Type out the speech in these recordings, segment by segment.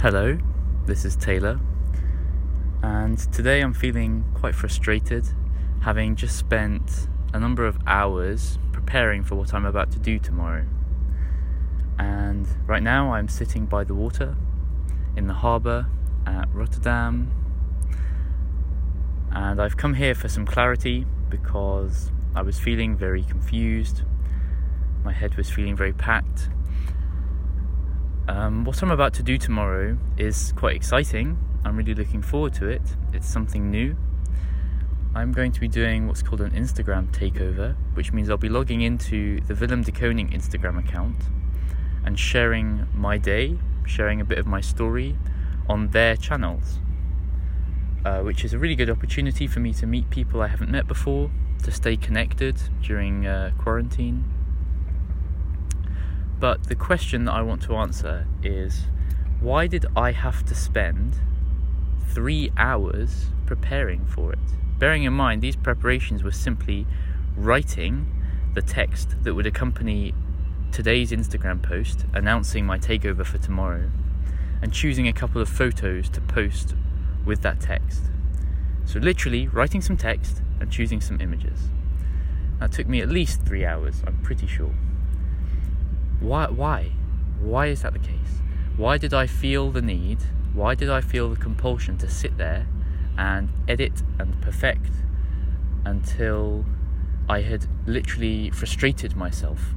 Hello, this is Taylor, and today I'm feeling quite frustrated, having just spent a number of hours preparing for what I'm about to do tomorrow. And right now I'm sitting by the water in the harbour at Rotterdam, and I've come here for some clarity because I was feeling very confused, my head was feeling very packed um, what I'm about to do tomorrow is quite exciting. I'm really looking forward to it. It's something new. I'm going to be doing what's called an Instagram takeover, which means I'll be logging into the Willem de Kooning Instagram account and sharing my day, sharing a bit of my story on their channels, uh, which is a really good opportunity for me to meet people I haven't met before, to stay connected during uh, quarantine but the question that I want to answer is why did I have to spend three hours preparing for it? Bearing in mind, these preparations were simply writing the text that would accompany today's Instagram post announcing my takeover for tomorrow and choosing a couple of photos to post with that text. So, literally, writing some text and choosing some images. That took me at least three hours, I'm pretty sure. Why? Why? Why is that the case? Why did I feel the need? Why did I feel the compulsion to sit there and edit and perfect until I had literally frustrated myself?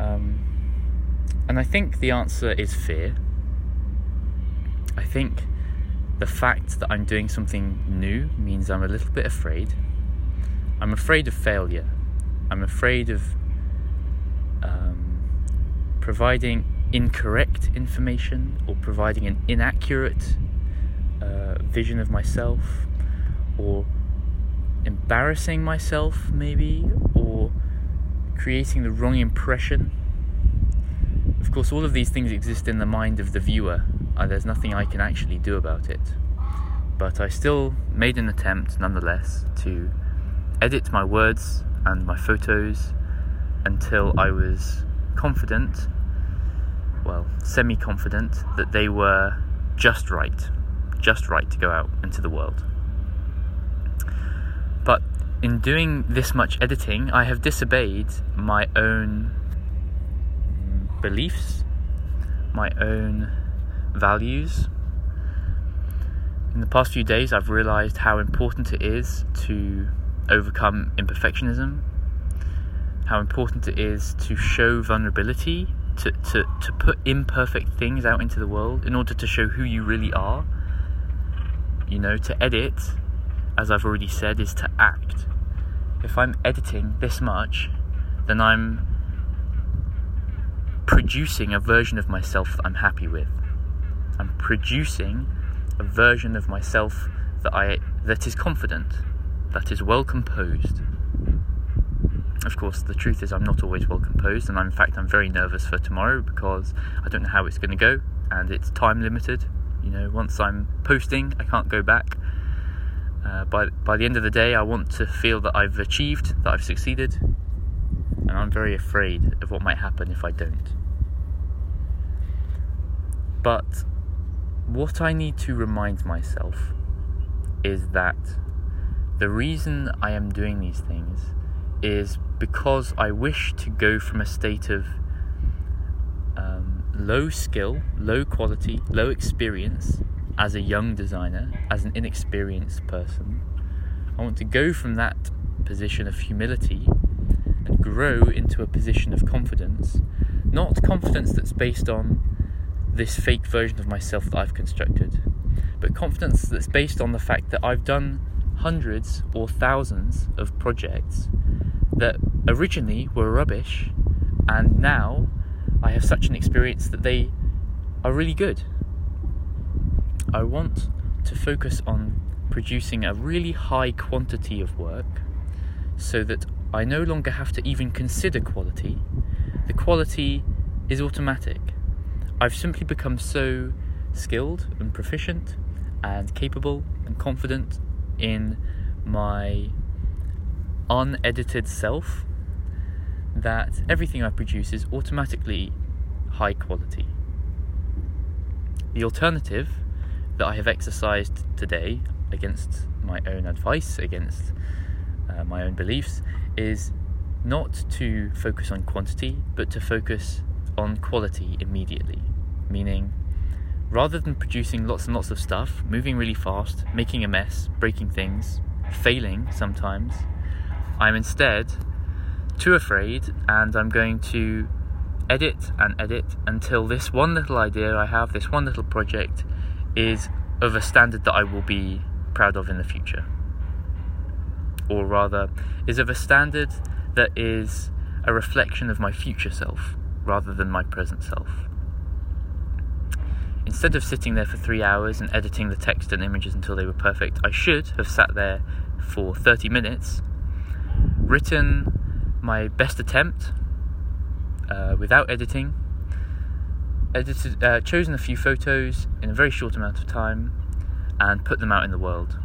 Um, and I think the answer is fear. I think the fact that I'm doing something new means I'm a little bit afraid. I'm afraid of failure. I'm afraid of providing incorrect information or providing an inaccurate uh, vision of myself or embarrassing myself, maybe, or creating the wrong impression. Of course, all of these things exist in the mind of the viewer, and there's nothing I can actually do about it. But I still made an attempt, nonetheless, to edit my words and my photos until I was confident, well, semi confident, that they were just right, just right to go out into the world. But in doing this much editing, I have disobeyed my own beliefs, my own values. In the past few days, I've realized how important it is to overcome imperfectionism how important it is to show vulnerability, to, to, to put imperfect things out into the world in order to show who you really are. You know, to edit, as I've already said, is to act. If I'm editing this much, then I'm producing a version of myself that I'm happy with. I'm producing a version of myself that I that is confident, that is well composed, of course, the truth is I'm not always well composed, and I'm, in fact I'm very nervous for tomorrow because I don't know how it's going to go, and it's time limited. You know, once I'm posting, I can't go back. Uh, by by the end of the day, I want to feel that I've achieved, that I've succeeded, and I'm very afraid of what might happen if I don't. But what I need to remind myself is that the reason I am doing these things is because I wish to go from a state of um, low skill, low quality, low experience as a young designer, as an inexperienced person. I want to go from that position of humility and grow into a position of confidence. Not confidence that's based on this fake version of myself that I've constructed, but confidence that's based on the fact that I've done hundreds or thousands of projects that originally were rubbish, and now I have such an experience that they are really good. I want to focus on producing a really high quantity of work so that I no longer have to even consider quality. The quality is automatic. I've simply become so skilled and proficient and capable and confident in my unedited self that everything I produce is automatically high quality. The alternative that I have exercised today against my own advice, against uh, my own beliefs, is not to focus on quantity, but to focus on quality immediately. Meaning, rather than producing lots and lots of stuff, moving really fast, making a mess, breaking things, failing sometimes, I'm instead too afraid and I'm going to edit and edit until this one little idea I have, this one little project, is of a standard that I will be proud of in the future. Or rather, is of a standard that is a reflection of my future self rather than my present self. Instead of sitting there for three hours and editing the text and images until they were perfect, I should have sat there for 30 minutes, written my best attempt uh, without editing, edited, uh, chosen a few photos in a very short amount of time, and put them out in the world,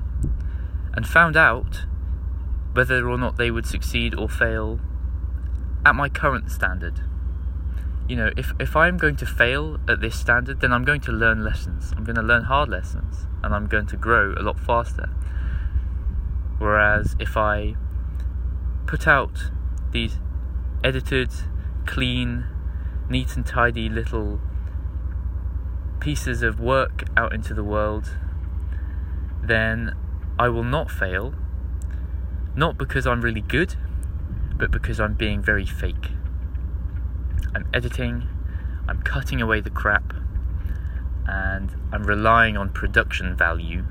and found out whether or not they would succeed or fail at my current standard. You know, if, if I'm going to fail at this standard, then I'm going to learn lessons. I'm going to learn hard lessons and I'm going to grow a lot faster. Whereas if I put out these edited, clean, neat and tidy little pieces of work out into the world, then I will not fail not because I'm really good, but because I'm being very fake. I'm editing, I'm cutting away the crap, and I'm relying on production value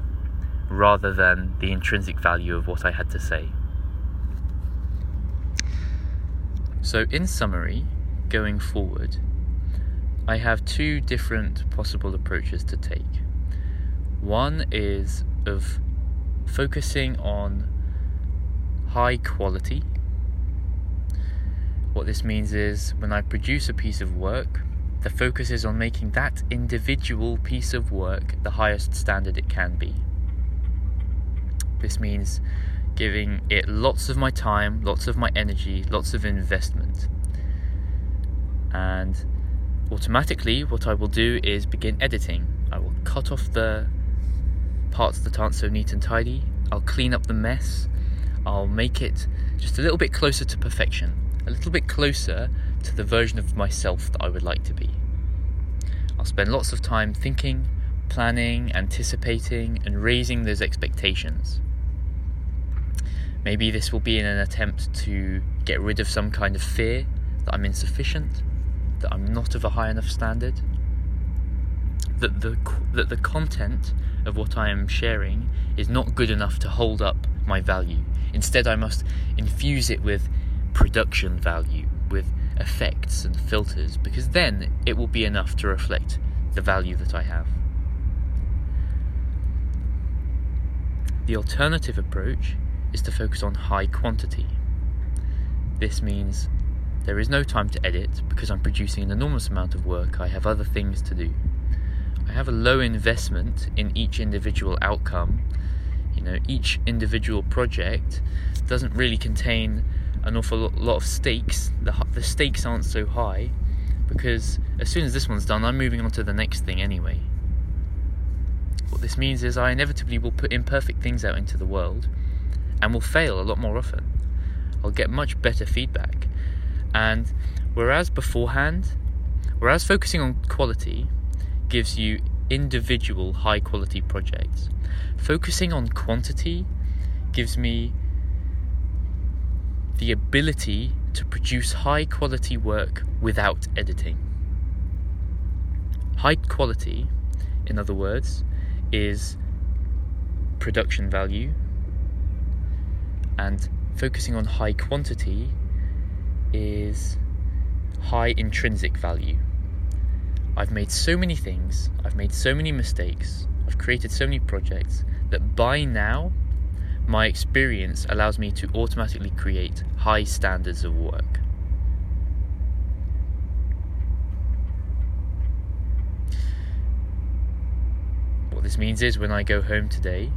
rather than the intrinsic value of what I had to say. So, in summary, going forward, I have two different possible approaches to take. One is of focusing on high quality. What this means is when I produce a piece of work, the focus is on making that individual piece of work the highest standard it can be. This means giving it lots of my time, lots of my energy, lots of investment. And automatically, what I will do is begin editing. I will cut off the parts that aren't so neat and tidy, I'll clean up the mess, I'll make it just a little bit closer to perfection, a little bit closer to the version of myself that I would like to be. I'll spend lots of time thinking, planning, anticipating, and raising those expectations. Maybe this will be in an attempt to get rid of some kind of fear that I'm insufficient, that I'm not of a high enough standard, that the that the content of what I am sharing is not good enough to hold up my value. Instead, I must infuse it with production value, with effects and filters, because then it will be enough to reflect the value that I have. The alternative approach is to focus on high quantity. This means there is no time to edit because I'm producing an enormous amount of work, I have other things to do. I have a low investment in each individual outcome you know, each individual project doesn't really contain an awful lot of stakes. The, the stakes aren't so high because as soon as this one's done, I'm moving on to the next thing anyway. What this means is I inevitably will put imperfect things out into the world and will fail a lot more often. I'll get much better feedback. And whereas beforehand, whereas focusing on quality gives you individual high quality projects. Focusing on quantity gives me the ability to produce high quality work without editing. High quality, in other words, is production value, and focusing on high quantity is high intrinsic value. I've made so many things, I've made so many mistakes, I've created so many projects that by now my experience allows me to automatically create high standards of work. What this means is when I go home today,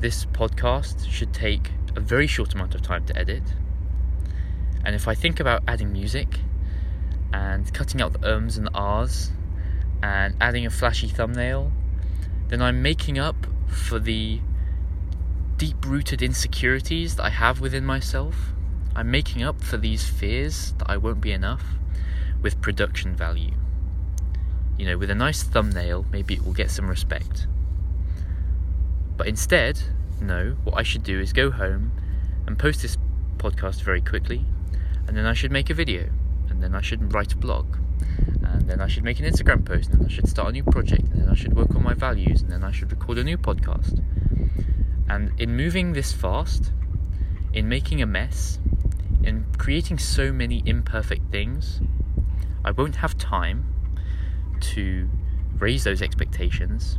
this podcast should take a very short amount of time to edit. And if I think about adding music, and cutting out the ums and the ahs and adding a flashy thumbnail, then I'm making up for the deep rooted insecurities that I have within myself. I'm making up for these fears that I won't be enough with production value. You know, with a nice thumbnail, maybe it will get some respect. But instead, no, what I should do is go home and post this podcast very quickly, and then I should make a video, and then I should write a blog, and then I should make an Instagram post, and then I should start a new project, and then I should work on my values, and then I should record a new podcast. And in moving this fast, in making a mess, in creating so many imperfect things, I won't have time to raise those expectations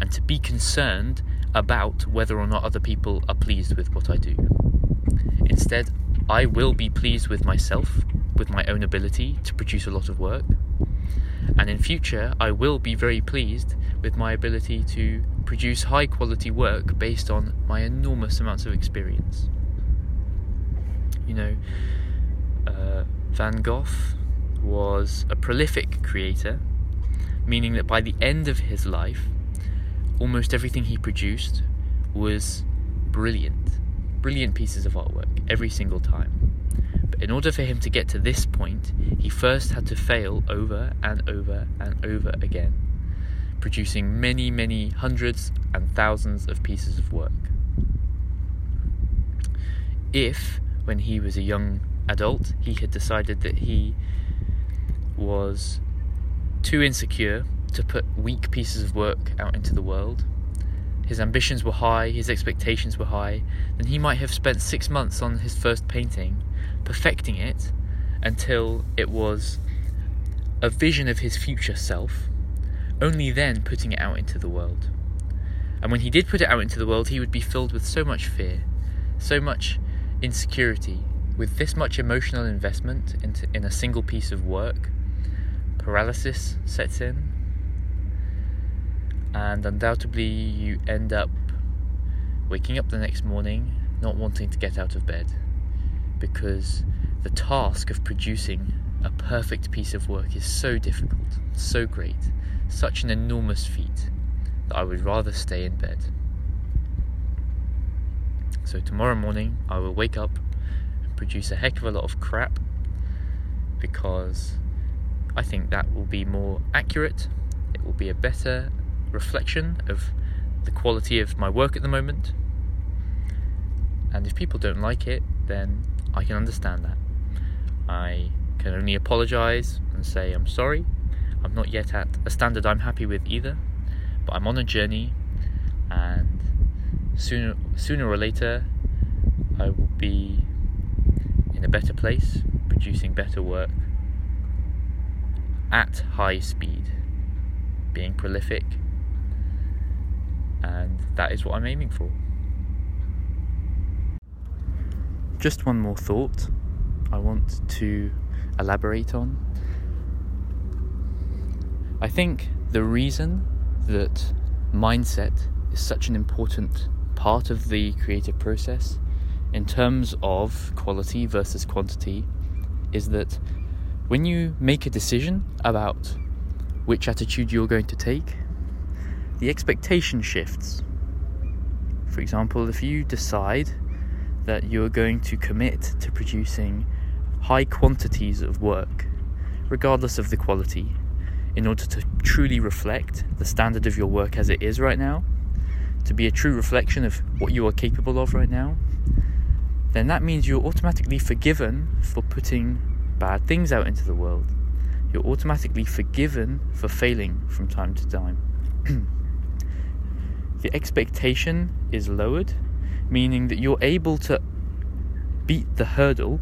and to be concerned about whether or not other people are pleased with what I do. Instead, I will be pleased with myself, with my own ability to produce a lot of work. And in future, I will be very pleased with my ability to produce high quality work based on my enormous amounts of experience. You know, uh, Van Gogh was a prolific creator, meaning that by the end of his life, almost everything he produced was brilliant. Brilliant pieces of artwork every single time. But in order for him to get to this point, he first had to fail over and over and over again, producing many, many hundreds and thousands of pieces of work. If, when he was a young adult, he had decided that he was too insecure to put weak pieces of work out into the world, his ambitions were high, his expectations were high, then he might have spent six months on his first painting, perfecting it until it was a vision of his future self, only then putting it out into the world. And when he did put it out into the world, he would be filled with so much fear, so much insecurity, with this much emotional investment into, in a single piece of work. Paralysis sets in, and undoubtedly you end up waking up the next morning not wanting to get out of bed because the task of producing a perfect piece of work is so difficult, so great, such an enormous feat that I would rather stay in bed. So tomorrow morning I will wake up and produce a heck of a lot of crap because I think that will be more accurate, it will be a better reflection of the quality of my work at the moment. And if people don't like it, then I can understand that. I can only apologize and say I'm sorry. I'm not yet at a standard I'm happy with either, but I'm on a journey and sooner sooner or later I will be in a better place, producing better work at high speed, being prolific and that is what I'm aiming for. Just one more thought I want to elaborate on. I think the reason that mindset is such an important part of the creative process in terms of quality versus quantity is that when you make a decision about which attitude you're going to take, the expectation shifts. For example, if you decide that you're going to commit to producing high quantities of work, regardless of the quality, in order to truly reflect the standard of your work as it is right now, to be a true reflection of what you are capable of right now, then that means you're automatically forgiven for putting bad things out into the world. You're automatically forgiven for failing from time to time. the expectation is lowered, meaning that you're able to beat the hurdle,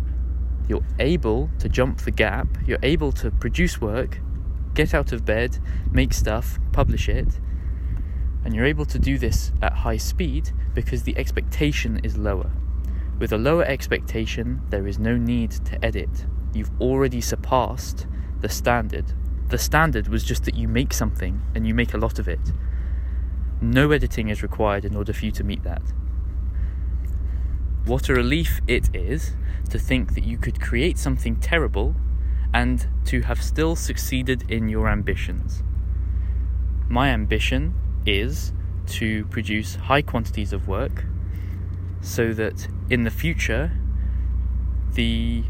you're able to jump the gap, you're able to produce work, get out of bed, make stuff, publish it, and you're able to do this at high speed because the expectation is lower. With a lower expectation, there is no need to edit. You've already surpassed the standard. The standard was just that you make something and you make a lot of it. No editing is required in order for you to meet that. What a relief it is to think that you could create something terrible and to have still succeeded in your ambitions. My ambition is to produce high quantities of work so that in the future the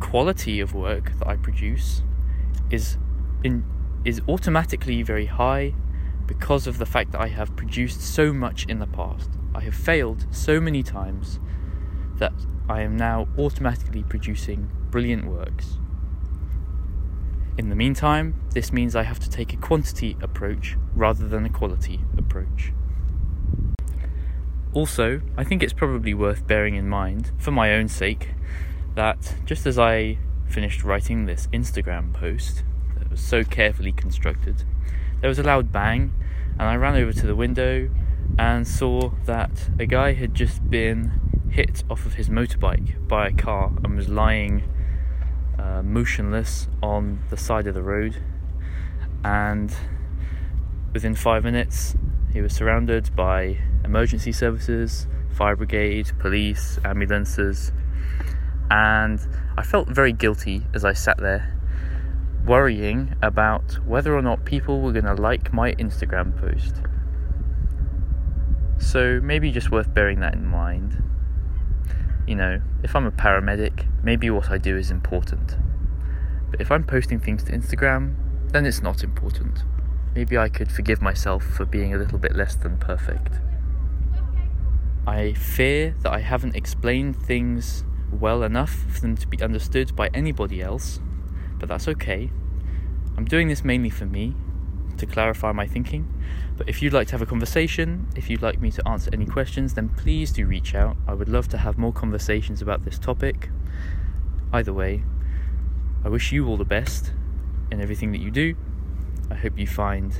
quality of work that I produce is in, is automatically very high because of the fact that I have produced so much in the past. I have failed so many times that I am now automatically producing brilliant works. In the meantime, this means I have to take a quantity approach rather than a quality approach. Also, I think it's probably worth bearing in mind, for my own sake, that just as I finished writing this Instagram post that was so carefully constructed, there was a loud bang, and I ran over to the window and saw that a guy had just been hit off of his motorbike by a car and was lying uh, motionless on the side of the road. And within five minutes, he was surrounded by emergency services, fire brigade, police, ambulances, and I felt very guilty as I sat there, worrying about whether or not people were going to like my Instagram post. So maybe just worth bearing that in mind you know, if I'm a paramedic, maybe what I do is important. But if I'm posting things to Instagram, then it's not important. Maybe I could forgive myself for being a little bit less than perfect. I fear that I haven't explained things well enough for them to be understood by anybody else, but that's okay. I'm doing this mainly for me, to clarify my thinking. But if you'd like to have a conversation, if you'd like me to answer any questions, then please do reach out. I would love to have more conversations about this topic. Either way, I wish you all the best in everything that you do. I hope you find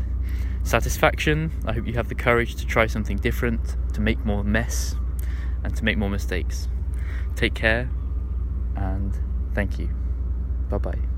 satisfaction. I hope you have the courage to try something different, to make more mess, and to make more mistakes. Take care, and thank you. Bye bye.